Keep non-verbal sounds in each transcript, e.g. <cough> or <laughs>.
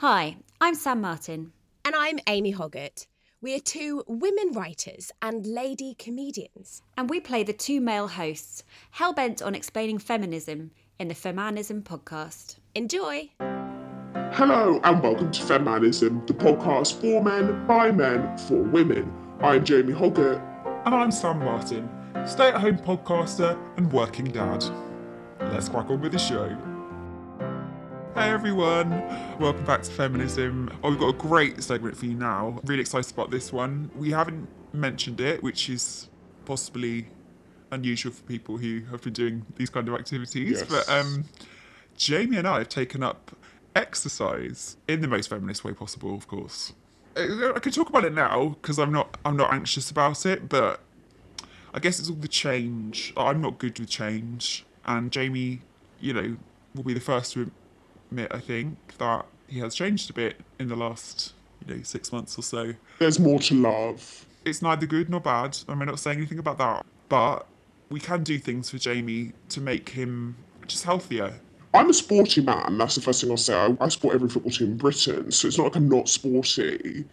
Hi, I'm Sam Martin. And I'm Amy Hoggart. We are two women writers and lady comedians. And we play the two male hosts, hell bent on explaining feminism in the FeMANism podcast. Enjoy! Hello and welcome to FeMANism, the podcast for men, by men, for women. I'm Jamie Hoggart. And I'm Sam Martin, stay at home podcaster and working dad. Let's crack on with the show. Hey everyone, welcome back to FeMANism. Oh, we've got a great segment for you now. Really excited about this one. We haven't mentioned it, which is possibly unusual for people who have been doing these kind of activities. Yes. But um, Jamie and I have taken up exercise in the most feminist way possible, of course. Uh, I can talk about it now because I'm not I'm not anxious about it, but I guess it's all the change. I'm not good with change, and Jamie, you know, will be the first to admit, I think, that he has changed a bit in the last, you know, six months or so. There's more to love. It's neither good nor bad. I'm not saying anything about that, but we can do things for Jamie to make him just healthier. I'm a sporty man, that's the first thing I'll say. I, I support every football team in Britain, so it's not like I'm not sporty.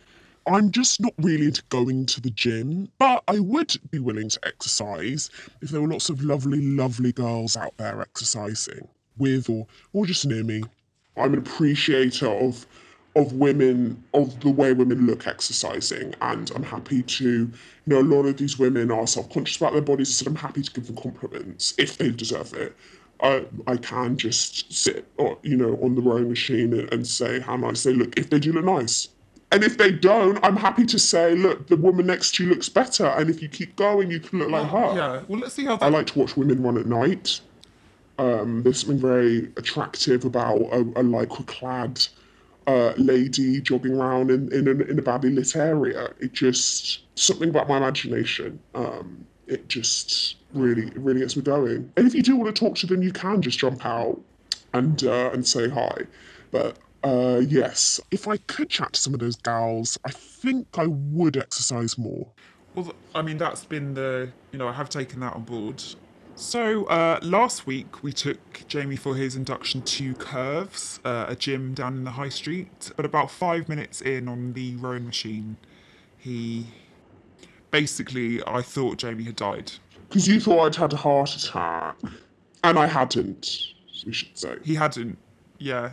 I'm just not really into going to the gym, but I would be willing to exercise if there were lots of lovely, lovely girls out there exercising with or, or just near me. I'm an appreciator of of women, of the way women look exercising, and I'm happy to, you know, a lot of these women are self-conscious about their bodies, so I'm happy to give them compliments if they deserve it. I, I can just sit, or, you know, on the rowing machine and, and say how nice they look if they do look nice. And if they don't, I'm happy to say, look, the woman next to you looks better, and if you keep going, you can look like her. Yeah, well, let's see how that. I like to watch women run at night. Um, there's something very attractive about a, a lycra clad uh, lady jogging around in, in, a, in a badly lit area. It just, something about my imagination. Um, it just really, really gets me going. And if you do want to talk to them, you can just jump out and, uh, and say hi. But uh, yes, if I could chat to some of those gals, I think I would exercise more. Well, I mean, that's been the, you know, I have taken that on board. So, uh, last week we took Jamie for his induction to Curves, uh, a gym down in the high street. But about five minutes in on the rowing machine, he basically, I thought Jamie had died. Because you thought I'd had a heart attack, and I hadn't, we should say. He hadn't, yeah.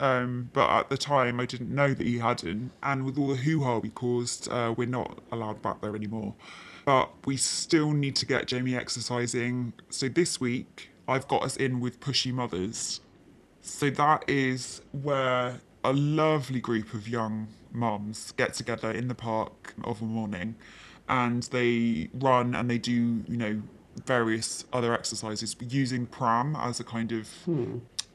Um, but at the time, I didn't know that he hadn't. And with all the hoo ha we caused, uh, we're not allowed back there anymore. But we still need to get Jamie exercising. So this week, I've got us in with Pushy Mothers. So that is where a lovely group of young mums get together in the park of a morning and they run and they do, you know, various other exercises using pram as a kind of,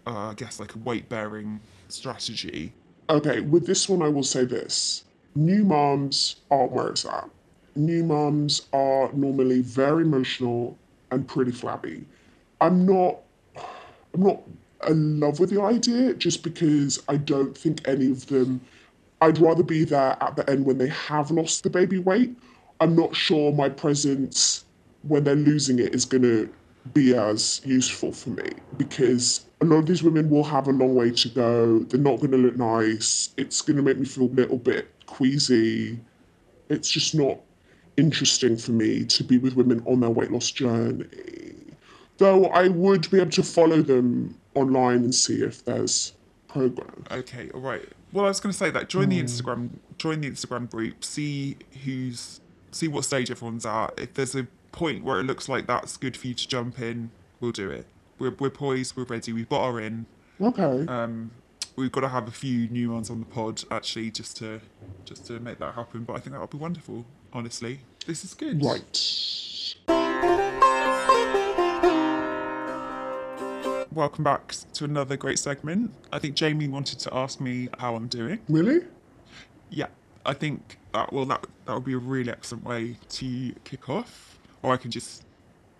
uh, I guess, like a weight bearing strategy. Okay, with this one, I will say this. New moms aren't where it's at. New moms are normally very emotional and pretty flabby. I'm not I'm not in love with the idea just because I don't think any of them I'd rather be there at the end when they have lost the baby weight. I'm not sure my presence when they're losing it is gonna be as useful for me because a lot of these women will have a long way to go. They're not gonna look nice. It's gonna make me feel a little bit queasy. It's just not interesting for me to be with women on their weight loss journey. Though I would be able to follow them online and see if there's progress. Okay, all right. Well, I was going to say that join the Instagram, join the Instagram group, see who's, see what stage everyone's at. If there's a point where it looks like that's good for you to jump in, we'll do it. We're we're poised, we're ready, we've got our in. Okay. Um, we've got to have a few new ones on the pod actually, just to just to make that happen. But I think that would be wonderful. Honestly, this is good. right. Welcome back to another great segment. I think Jamie wanted to ask me how I'm doing. Really? Yeah, I think that well that that would be a really excellent way to kick off, or I can just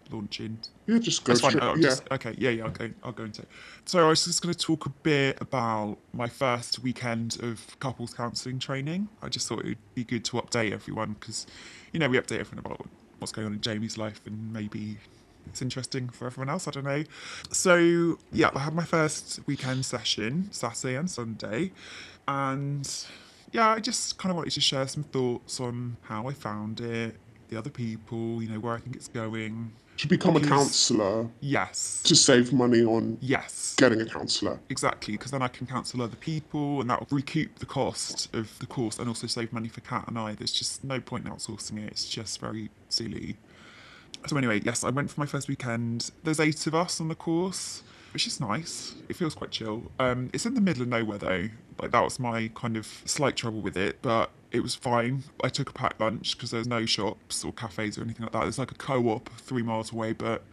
launch in. Yeah, just go That's fine. yeah. just, okay, yeah, yeah, I'll go, I'll go into it. So I was just going to talk a bit about my first weekend of couples counselling training. I just thought it would be good to update everyone because, you know, we update everyone about what's going on in Jamie's life and maybe it's interesting for everyone else. I don't know. So yeah, I had my first weekend session Saturday and Sunday. And yeah, I just kind of wanted to share some thoughts on how I found it, the other people, you know, where I think it's going. To become a counsellor, Yes. to save money on Yes. getting a counsellor. Exactly, because then I can counsel other people and that will recoup the cost of the course and also save money for Kat and I. There's just no point in outsourcing it, it's just very silly. So, anyway, yes, I went for my first weekend. There's eight of us on the course, which is nice. It feels quite chill. Um, it's in the middle of nowhere though. Like, that was my kind of slight trouble with it, but it was fine. I took a packed lunch because there's no shops or cafes or anything like that. There's like a co op three miles away, but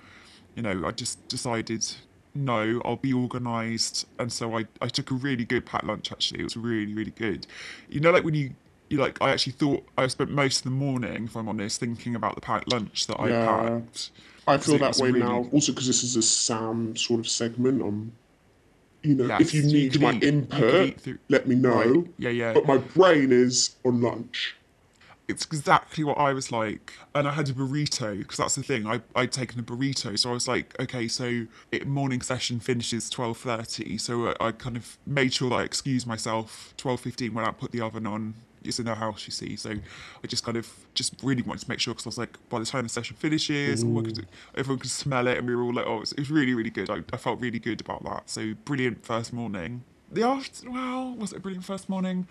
you know, I just decided no, I'll be organised, and so I, I took a really good packed lunch. Actually, it was really really good. You know, like when you you like, I actually thought I spent most of the morning, if I'm honest, thinking about the packed lunch that I Yeah. packed. I feel that way really- now, also because this is a Sam sort of segment. Um, you know, Yes, if you you need could my eat- input, through- let me know. Right, yeah, yeah. But my brain is on lunch. It's exactly what I was like, and I had a burrito because that's the thing. I I'd taken a burrito, so I was like, okay, so it, morning session finishes twelve thirty, so I, I kind of made sure that I excused myself twelve fifteen when I put the oven on. It's in the house, you see, so I just kind of just really wanted to make sure because I was like, by the time the session finishes, everyone could, everyone could smell it, and we were all like, oh, it was, really really good. I, I felt really good about that. So brilliant first morning. The after, well, was it a brilliant first morning?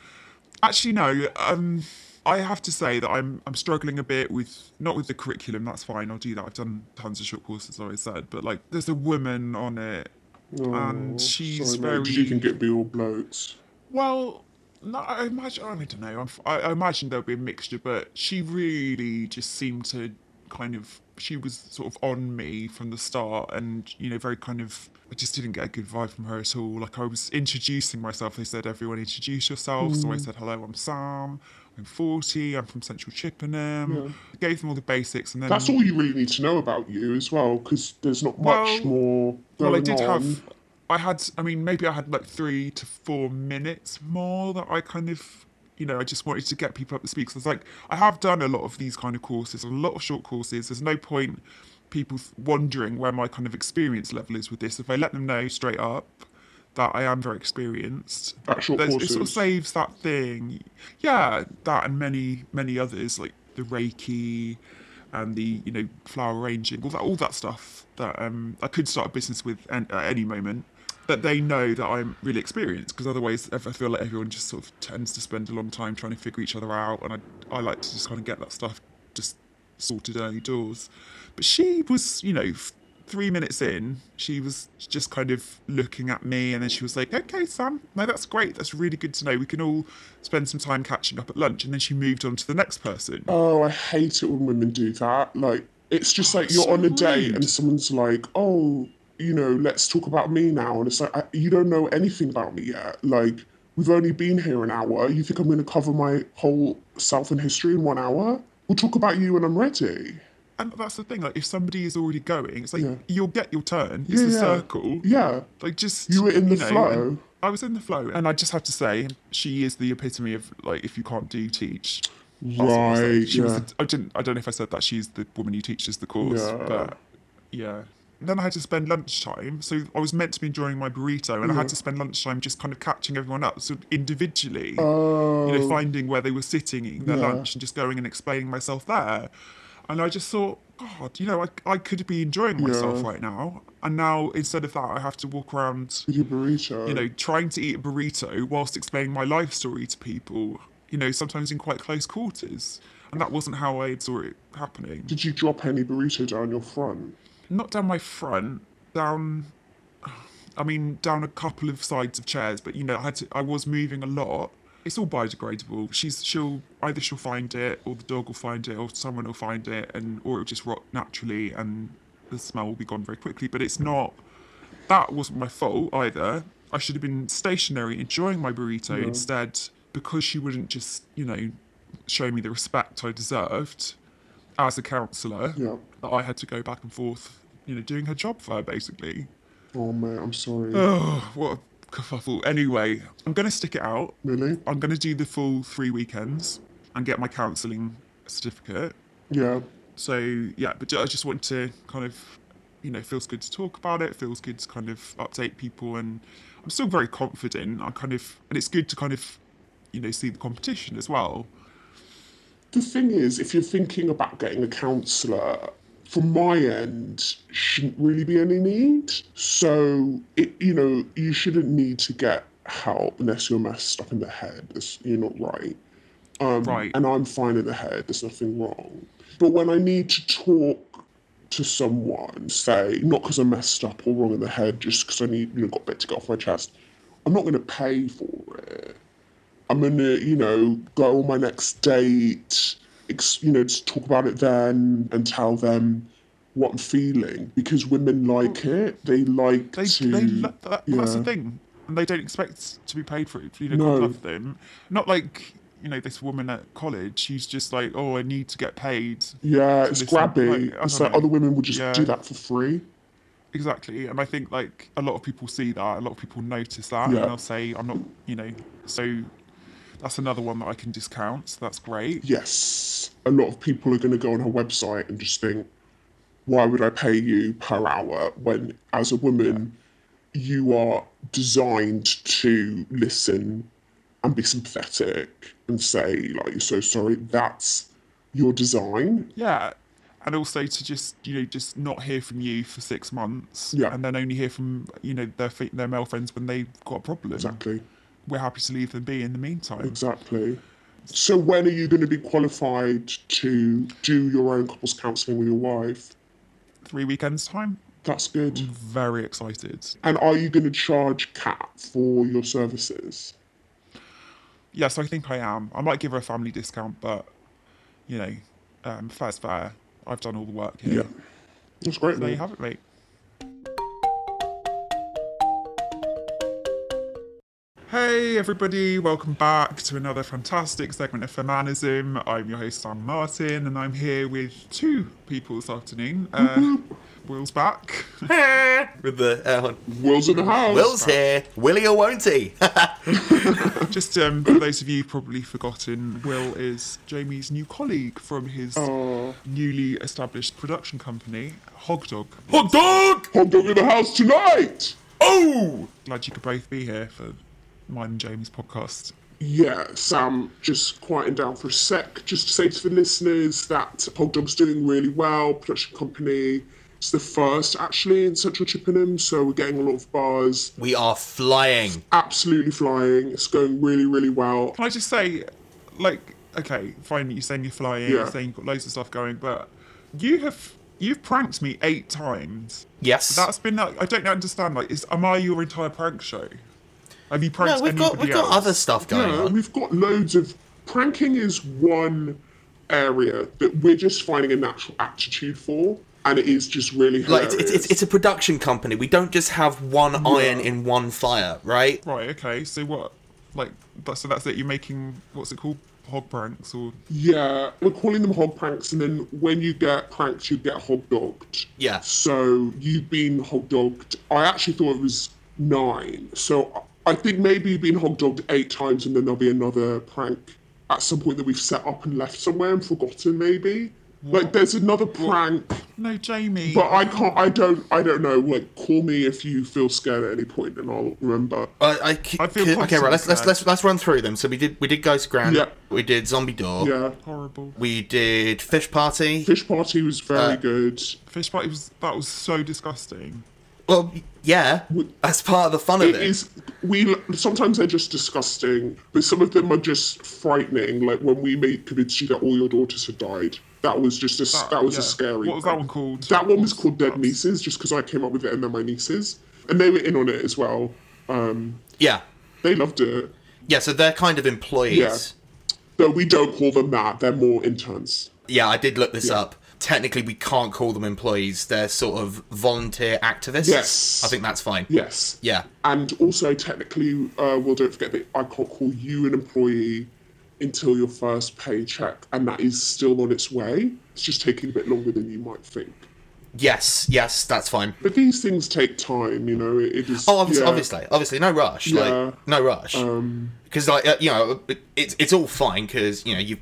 Actually, no. Um, I have to say that I'm I'm struggling a bit with not with the curriculum. That's fine. I'll do that. I've done tons of short courses, as I said. But like, there's a woman on it, and Oh, she's sorry, very mate. You think it'd be all blokes? well. No, I imagine. I don't know. I, I imagine there'll be a mixture, but she really just seemed to kind of. She was sort of on me from the start, and you know, very kind of. I just didn't get a good vibe from her at all. Like I was introducing myself. They said, "Everyone introduce yourself." So I mm. said, "Hello, I'm Sam. I'm 40. I'm from Central Chippenham." Gave them all the basics, and then That's all you really need to know about you as well, because there's not much Well- more going Well, I did on. have. I had. I mean, maybe I had like three to four minutes more that I kind of. You know, I just wanted to get people up to speed. 'cause I was like, I have done a lot of these kind of courses, a lot of short courses. There's no point people wondering where my kind of experience level is with this. If I let them know straight up that I am very experienced, short there's- it sort of saves that thing. Yeah, that and many many others like the Reiki and the you know flower arranging, all that all that stuff that um, I could start a business with at any moment. That they know that I'm really experienced because otherwise I feel like everyone just sort of tends to spend a long time trying to figure each other out, and I I like to just kind of get that stuff just sorted early doors. But she was you know. f- Three minutes in, she was just kind of looking at me, and then she was like, "Okay, Sam, no, that's great. That's really good to know. We can all spend some time catching up at lunch." And then she moved on to the next person. Oh, I hate it when women do that. Like, it's just like you're so on a date and someone's like, oh, you know, let's talk about me now. And it's like, I, you don't know anything about me yet. Like, we've only been here an hour. You think I'm going to cover my whole self and history in one hour? We'll talk about you when I'm ready. And that's the thing. Like, if somebody is already going, it's like Yeah. you'll get your turn. It's Yeah, the yeah. circle. Yeah. Like, just You were in the know, flow. I was in the flow, and I just have to say, she is the epitome of like, if you can't do, teach. That's what I said. Right, was yeah. I didn't. I don't know if I said that she's the woman who teaches the course, Yeah. but yeah. Then I had to spend lunchtime, so I was meant to be enjoying my burrito, and I had to spend lunchtime just kind of catching everyone up, so individually, you know, oh. finding where they were sitting, eating their Oh. Yeah. lunch, and just going and explaining myself there. And I just thought, God, you know, I, I could be enjoying myself Yeah. right now, and now instead of that, I have to walk around your burrito. you know, trying to eat a burrito whilst explaining my life story to people, you know, sometimes in quite close quarters. And that wasn't how I saw it happening. Did you drop any burrito down your front? Not down my front, down, I mean, down a couple of sides of chairs, but you know, I had to, I was moving a lot. It's all biodegradable. She's, she'll, either she'll find it, or the dog will find it, or someone will find it, and, or it'll just rot naturally, and the smell will be gone very quickly. But it's not, that wasn't my fault either. I should have been stationary enjoying my burrito instead because she wouldn't just, you know, show me the respect I deserved as a counsellor. Yeah. That I had to go back and forth, you know, doing her job for her basically. Oh, man, I'm sorry. Oh, what a kerfuffle. Anyway, I'm going to stick it out. really? I'm going to do the full three weekends and get my counselling certificate. Yeah. So yeah, but I just want to kind of, you know, feels good to talk about it. It feels good to kind of update people, and I'm still very confident. I kind of, and it's good to kind of, you know, see the competition as well. The thing is, if you're thinking about getting a counsellor, from my end, shouldn't really be any need. So, it, you know, you shouldn't need to get help unless you're messed up in the head. It's, you're not right. Um, Right. And I'm fine in the head. There's nothing wrong. But when I need to talk to someone, say, not because I'm messed up or wrong in the head, just because I need, you know, got a bit to get off my chest, I'm not going to pay for it. I'm gonna, you know, go on my next date, ex- you know, just talk about it then and tell them what I'm feeling because women like it. They like They, to. they lo- that, that's the thing, and they don't expect to be paid for it. You know, No. God love them. Not like you know this woman at college. She's just like, oh, I need to get paid. Yeah, it's grabby. Like, it's like know. other women would just Yeah. do that for free. Exactly, and I think like a lot of people see that. A lot of people notice that, Yeah. and they'll say, "I'm not," you know. So that's another one that I can discount. So that's great. Yes, a lot of people are going to go on her website and just think, why would I pay you per hour when, as a woman, you are designed to listen and be sympathetic and say, like, you're so sorry. That's your design. Yeah, and also to just you know just not hear from you for six months, Yeah. and then only hear from you know their their male friends when they've got a problem. Exactly. We're happy to leave them be in the meantime. Exactly. So when are you going to be qualified to do your own couples counselling with your wife? Three weekends time. That's good. I'm Very excited. And are you going to charge Kat for your services? Yes, I think I am. I might give her a family discount, but you know, um, fair's fair. I've done all the work here. Yeah. That's great. There you have it, mate. Hey everybody, welcome back to another fantastic segment of FeMANism. I'm your host Sam Martin and I'm here with two people this afternoon. Uh, <laughs> Will's back. <laughs> with the uh, Will's in the house. Will's here. Willie or won't he? <laughs> Just um, for those of you probably forgotten, Will is Jamie's new colleague from his Oh. newly established production company, Hog Dog. Hot dog! Hot dog in the house tonight. Oh! Glad you could both be here for mine and Jamie's podcast. Yeah, Sam, just quieting down for a sec. Just to say to the listeners that Hog Dog's doing really well. Production company. It's the first actually in Central Chippenham, so we're getting a lot of buzz. We are flying. Absolutely flying. It's going really, really well. Can I just say, like, okay, fine, you're saying you're flying, Yeah. you're saying you've got loads of stuff going, but you have you've pranked me eight times. Yes. That's been like I don't understand. Like, is am I your entire prank show? Have you pranked no, we've anybody got we've got else? other stuff going Yeah, on. we've got loads of pranking is one area that we're just finding a natural aptitude for, and it is just really Like hilarious. it's, it's, it's, it's a production company. We don't just have one iron in one fire, right? Right. Okay. So what? Like, that, so that's it. You're making what's it called? Hog pranks or Yeah, we're calling them hog pranks, and then when you get pranked, you get hog dogged. Yeah. So you've been hog dogged. I actually thought it was nine. So I think maybe you've been hog dogged eight times, and then there'll be another prank at some point that we've set up and left somewhere and forgotten. Maybe like there's another prank, no, Jamie. but I can't. I don't. I don't know. Like call me if you feel scared at any point, and I'll remember. I, I, c- I feel c- okay, right. constantly Let's let's let's let's run through them. So we did we did Ghost Grand. Yeah. We did Zombie Door. Yeah, horrible. We did Fish Party. fish party was very Uh, good. Fish party was that was so disgusting. Well, yeah, that's part of the fun of It it. is. We sometimes they're just disgusting, but some of them are just frightening. Like when we made convinced you that all your daughters had died. That was just a. That, was yeah. a scary. What was that one called? That one was called Dead that? Nieces, just because I came up with it and they're my nieces, and they were in on it as well. Um, Yeah, they loved it. yeah. So they're kind of employees. Yeah. Though we don't call them that; they're more interns. Yeah, I did look this Yeah. up. Technically, we can't call them employees. They're sort of volunteer activists. Yes. I think that's fine. Yes. Yeah. And also, technically, uh, well, don't forget that I can't call you an employee until your first paycheck, and that is still on its way. It's just taking a bit longer than you might think. Yes, yes, that's fine. But these things take time, you know. It, it is. Oh, obviously, yeah. obviously, obviously, no rush. Yeah. Like, no rush. Um, Because, like, uh, you know, it- it's it's all fine because you know you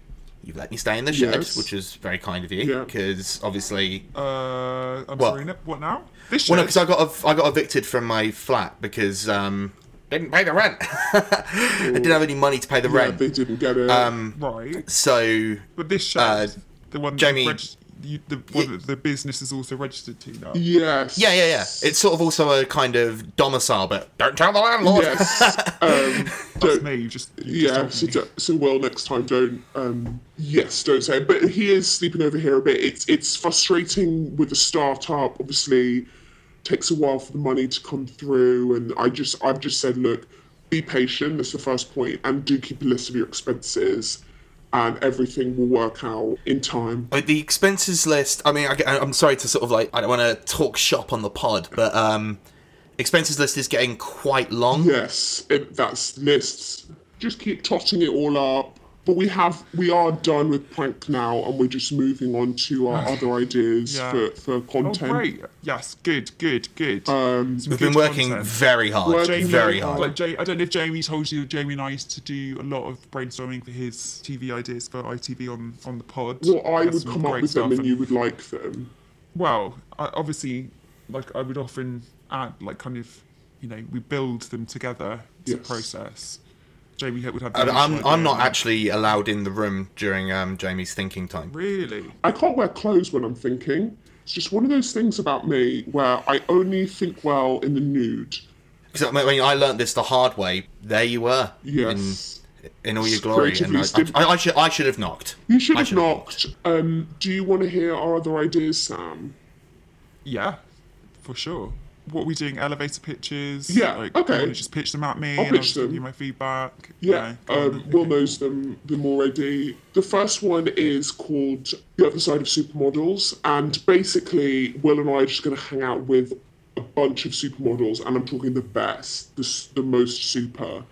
you've let me stay in the shed, Yes. which is very kind of you. Yeah. Because obviously, Uh, I'm What? sorry. What now? This well, no, because I got ev- I got evicted from my flat because um didn't pay the rent. <laughs> I didn't have any money to pay the Yeah, rent. they didn't get it. Um, Right. so But this show, Uh, the one Jamie- Jamie, reg- you, the one that the business is also registered to now. yes. yeah, yeah, yeah. It's sort of also a kind of domicile, but don't tell the landlord. Yes. <laughs> um, That's don't- me. You just you Yeah, just so, me. so well next time don't um yes, don't say it. But he is sleeping over here a bit. It's it's frustrating with the startup, obviously takes a while for the money to come through and I just I've just said, look, be patient, that's the first point, and do keep a list of your expenses and everything will work out in time. Uh, The expenses list. I mean, I, I'm sorry to sort of like I don't want to talk shop on the pod, but um, expenses list is getting quite long. Yes, it, that's lists. Just keep totting it all up. But we have we are done with prank now, and we're just moving on to our other ideas Yeah. for, for Oh, content. great. Yes, good, good, good. Um, Some We've good been working content. very hard, Working Jamie, very very hard. Like Jay, I don't know if Jamie told you. Jamie and I used to do a lot of brainstorming for his TV ideas for ITV on on the pod. well, I would come up with them, stuff and you would like them. Well, I, obviously, like I would often add, like kind of, you know, we build them together. It's a Yes. process. Jamie would have. I- the I'm initial I'm not idea. actually allowed in the room during um, Jamie's thinking time. Really? I can't wear clothes when I'm thinking. It's just one of those things about me where I only think well in the nude. Because I mean, I learnt this the hard way. There you were. Yes. In, in all your glory, and Creatively I, I, I should I should have knocked. You should I have knocked. Um, do you want to hear our other ideas, Sam? Yeah, for sure. What are we doing? Elevator pitches? Yeah, Like, okay. You just pitch them at me, I'll and I'll pitch just give you my feedback. Yeah, on um. Will knows them them already. The first one is called The Other Side of Supermodels, and basically, Will and I are just going to hang out with a bunch of supermodels, and I'm talking the best, the, the most super.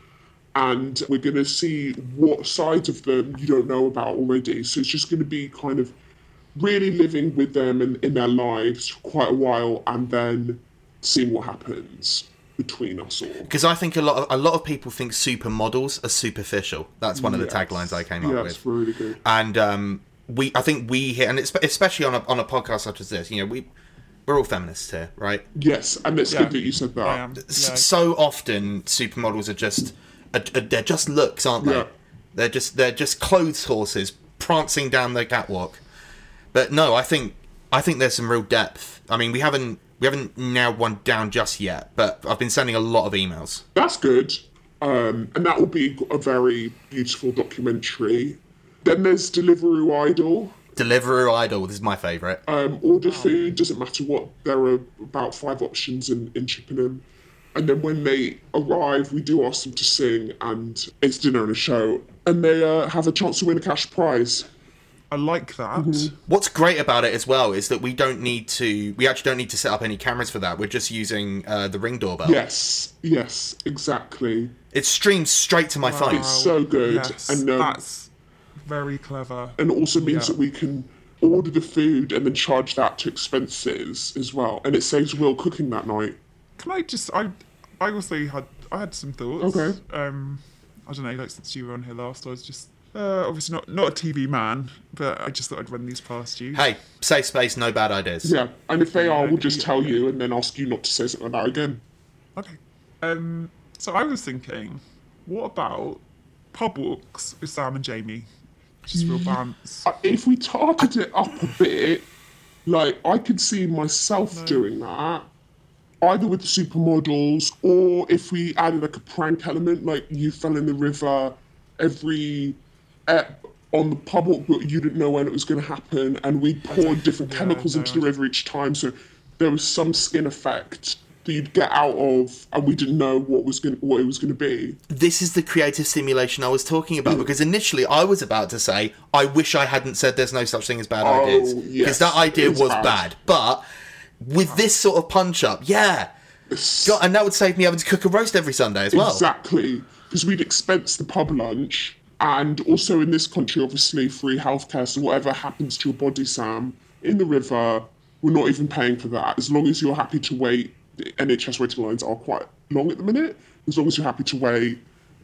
And we're going to see what sides of them you don't know about already. So it's just going to be kind of really living with them in, in their lives for quite a while, and then seeing what happens between us all. Because I think a lot of a lot of people think supermodels are superficial. That's one of the taglines I came yeah, up it's with. really good. And um, we, I think we here, and it's, especially on a on a podcast such as this, you know, we we're all feminists here, right? Yes, and it's Yeah, good that you said that. I am. Yeah. So often, supermodels are just are, are- they're just looks, aren't they? Yeah. They're just they're just clothes horses prancing down the catwalk. But no, I think I think there's some real depth. I mean, we haven't we haven't nailed one down just yet, but I've been sending a lot of emails. That's good. Um, and that will be a very beautiful documentary. Then there's Deliveroo Idol. Deliveroo Idol this is my favourite. Um, order food, doesn't matter what. There are about five options in, in Chippenham. And then when they arrive, we do ask them to sing, and it's dinner and a show. And they uh, have a chance to win a cash prize. I like that. Mm-hmm. What's great about it as well is that we don't need to. We actually don't need to set up any cameras for that. We're just using uh, the ring doorbell. Yes, yes, exactly. It streams straight to my phone. It's so good. Yes, and um, that's very clever. and it also means Yeah. that we can order the food and then charge that to expenses as well. And it saves Will cooking that night. Can I just? I I also had I had some thoughts. Okay. Um, I don't know. Like since you were on here last, I was just uh, obviously not not a TV man, but I just thought I'd run these past you. Hey, safe space, no bad ideas. Yeah, and if they are, we'll just tell you and then ask you not to say something about that again. Okay. Um. So I was thinking, what about pub walks with Sam and Jamie? Just real balance. Uh, If we target it up a bit, like I could see myself doing that, either with the supermodels or if we added like a prank element, like you fell in the river every ep on the pub but you didn't know when it was going to happen, and we poured different yeah, chemicals no, into the river each time, so there was some skin effect that you'd get out of, and we didn't know what was going what it was going to be. This is the creative simulation I was talking about mm. because initially I was about to say, I wish I hadn't said there's no such thing as bad Oh, ideas. Because yes, that idea was bad. bad. But with this sort of punch up, yeah. God, and that would save me having to cook a roast every Sunday as well. Exactly, because we'd expense the pub lunch, and also in this country, obviously, free healthcare. So whatever happens to your body, Sam, in the river, we're not even paying for that. As long as you're happy to wait, the NHS waiting lines are quite long at the minute. As long as you're happy to wait,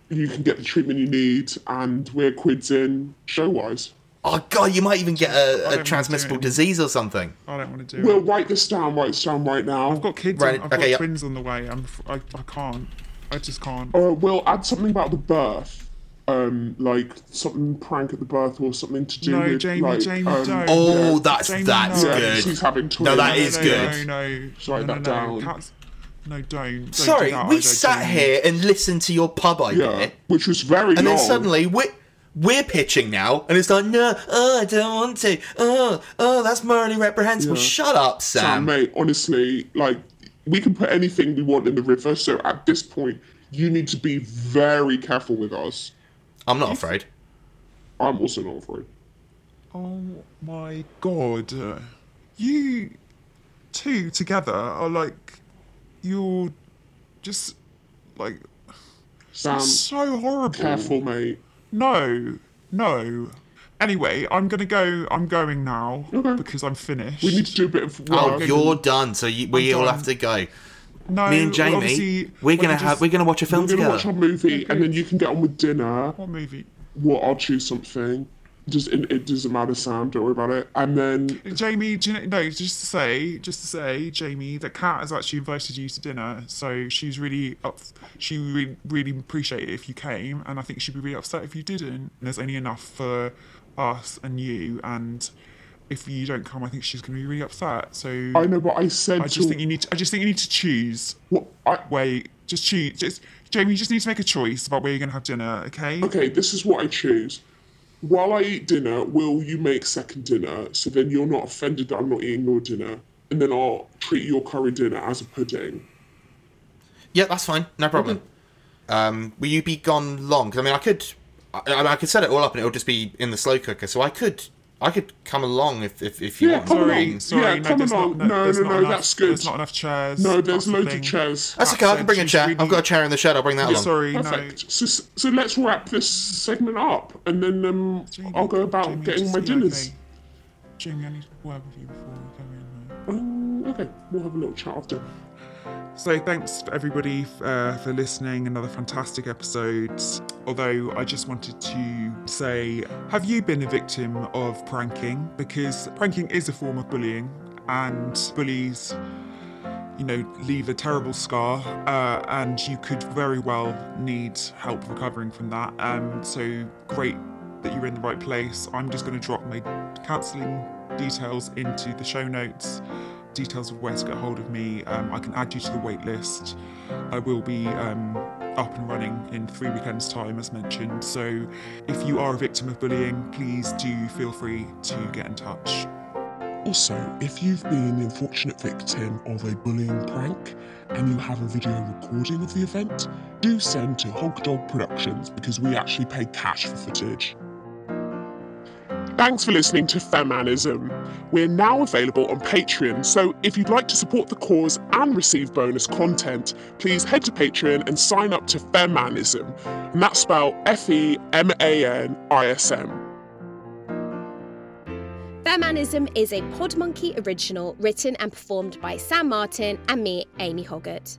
you can get the treatment you need, and we're quids in show-wise. Oh, God, you might even get a, a transmissible disease or something. I don't want to do Well, it. write this down. Write this down right now. I've got kids. Right, on, I've okay, got yeah. twins on the way. I'm. f- I, I can't. I just can't. Uh, we'll add something about the birth. Um, like something prank at the birth or something to do No, with Jamie, like, Jamie, um, don't. Oh, yeah. that's Jamie, that's no. Yeah, good. she's having twins. No, that No, is no, good. No, no, Just write no, that no, down. No, Cats- no, don't. don't Sorry, do that we either, sat Jamie. here and listened to your pub idea, Yeah, which was very good. and then long. suddenly we're we're pitching now, and it's like, no, oh, I don't want to. Oh, oh, that's morally reprehensible. Yeah. Shut up, Sam, Sam. mate, honestly, like we can put anything we want in the river. So at this point, you need to be very careful with us. I'm not afraid. I'm also not afraid. Oh my god. You two together are like. You're just. Like. Sam, so horrible. careful, mate. No. No. Anyway, I'm gonna go. I'm going now Okay. because I'm finished. We need to do a bit of oh, work. Oh, you're done. So you, we I'm all done. have to go. No, Me and Jamie, we're when gonna you have we're gonna watch a film We're gonna watch together. our movie, and then you can get on with dinner. What movie? Well, I'll choose something. Just it, it doesn't matter, Sam. Don't worry about it. And then Jamie, do you know, no, just to say, just to say, Jamie, that Kat has actually invited you to dinner, so she's really up. She really, really appreciate it if you came, and I think she'd be really upset if you didn't. And there's only enough for us and you, and if you don't come, I think she's going to be really upset. So I know, but I said I to just think you need. To, I just think you need to choose what I, where. You, just choose. Just Jamie, you just need to make a choice about where you're going to have dinner. Okay. Okay, this is what I choose. While I eat dinner, will you make second dinner so then you're not offended that I'm not eating your dinner? And then I'll treat your curry dinner as a pudding. Yeah, that's fine. No problem. Um, will you be gone long? Because I mean, I could, I, I, mean, I could set it all up and it'll just be in the slow cooker. So I could, I could come along if if, if you Yeah, want. come Sorry, along. sorry, Yeah, no, come along. not, No, there's no, no, enough, that's good. There's not enough chairs. No, there's loads thing. of chairs. That's okay. I can bring a chair. really- I've got a chair in the shed. I'll bring that Yeah, along. sorry, Perfect. So, so let's wrap this segment up, and then um. Jamie, I'll go about Jamie, getting my dinners. okay. Jamie, I need to work with you before we go in. Um, okay, we'll have a little chat after. So thanks everybody uh, for listening. Another fantastic episode. Although I just wanted to say, have you been a victim of pranking? Because pranking is a form of bullying, and bullies, you know, leave a terrible scar, uh, and you could very well need help recovering from that. Um, so great that you're in the right place. I'm just going to drop my counselling details into the show notes details of where to get hold of me. Um, I can add you to the wait list. I will be um, up and running in three weekends' time, as mentioned. So if you are a victim of bullying, please do feel free to get in touch. Also, if you've been the unfortunate victim of a bullying prank and you have a video recording of the event, do send to Hog Dog Productions because we actually pay cash for footage. Thanks for listening to FeMANism. We're now available on Patreon, so if you'd like to support the cause and receive bonus content, please head to Patreon and sign up to FeMANism, And that's spelled F E M A N I S M. FeMANism is a Podmonkey original written and performed by Sam Martin and me, Amy Hoggart.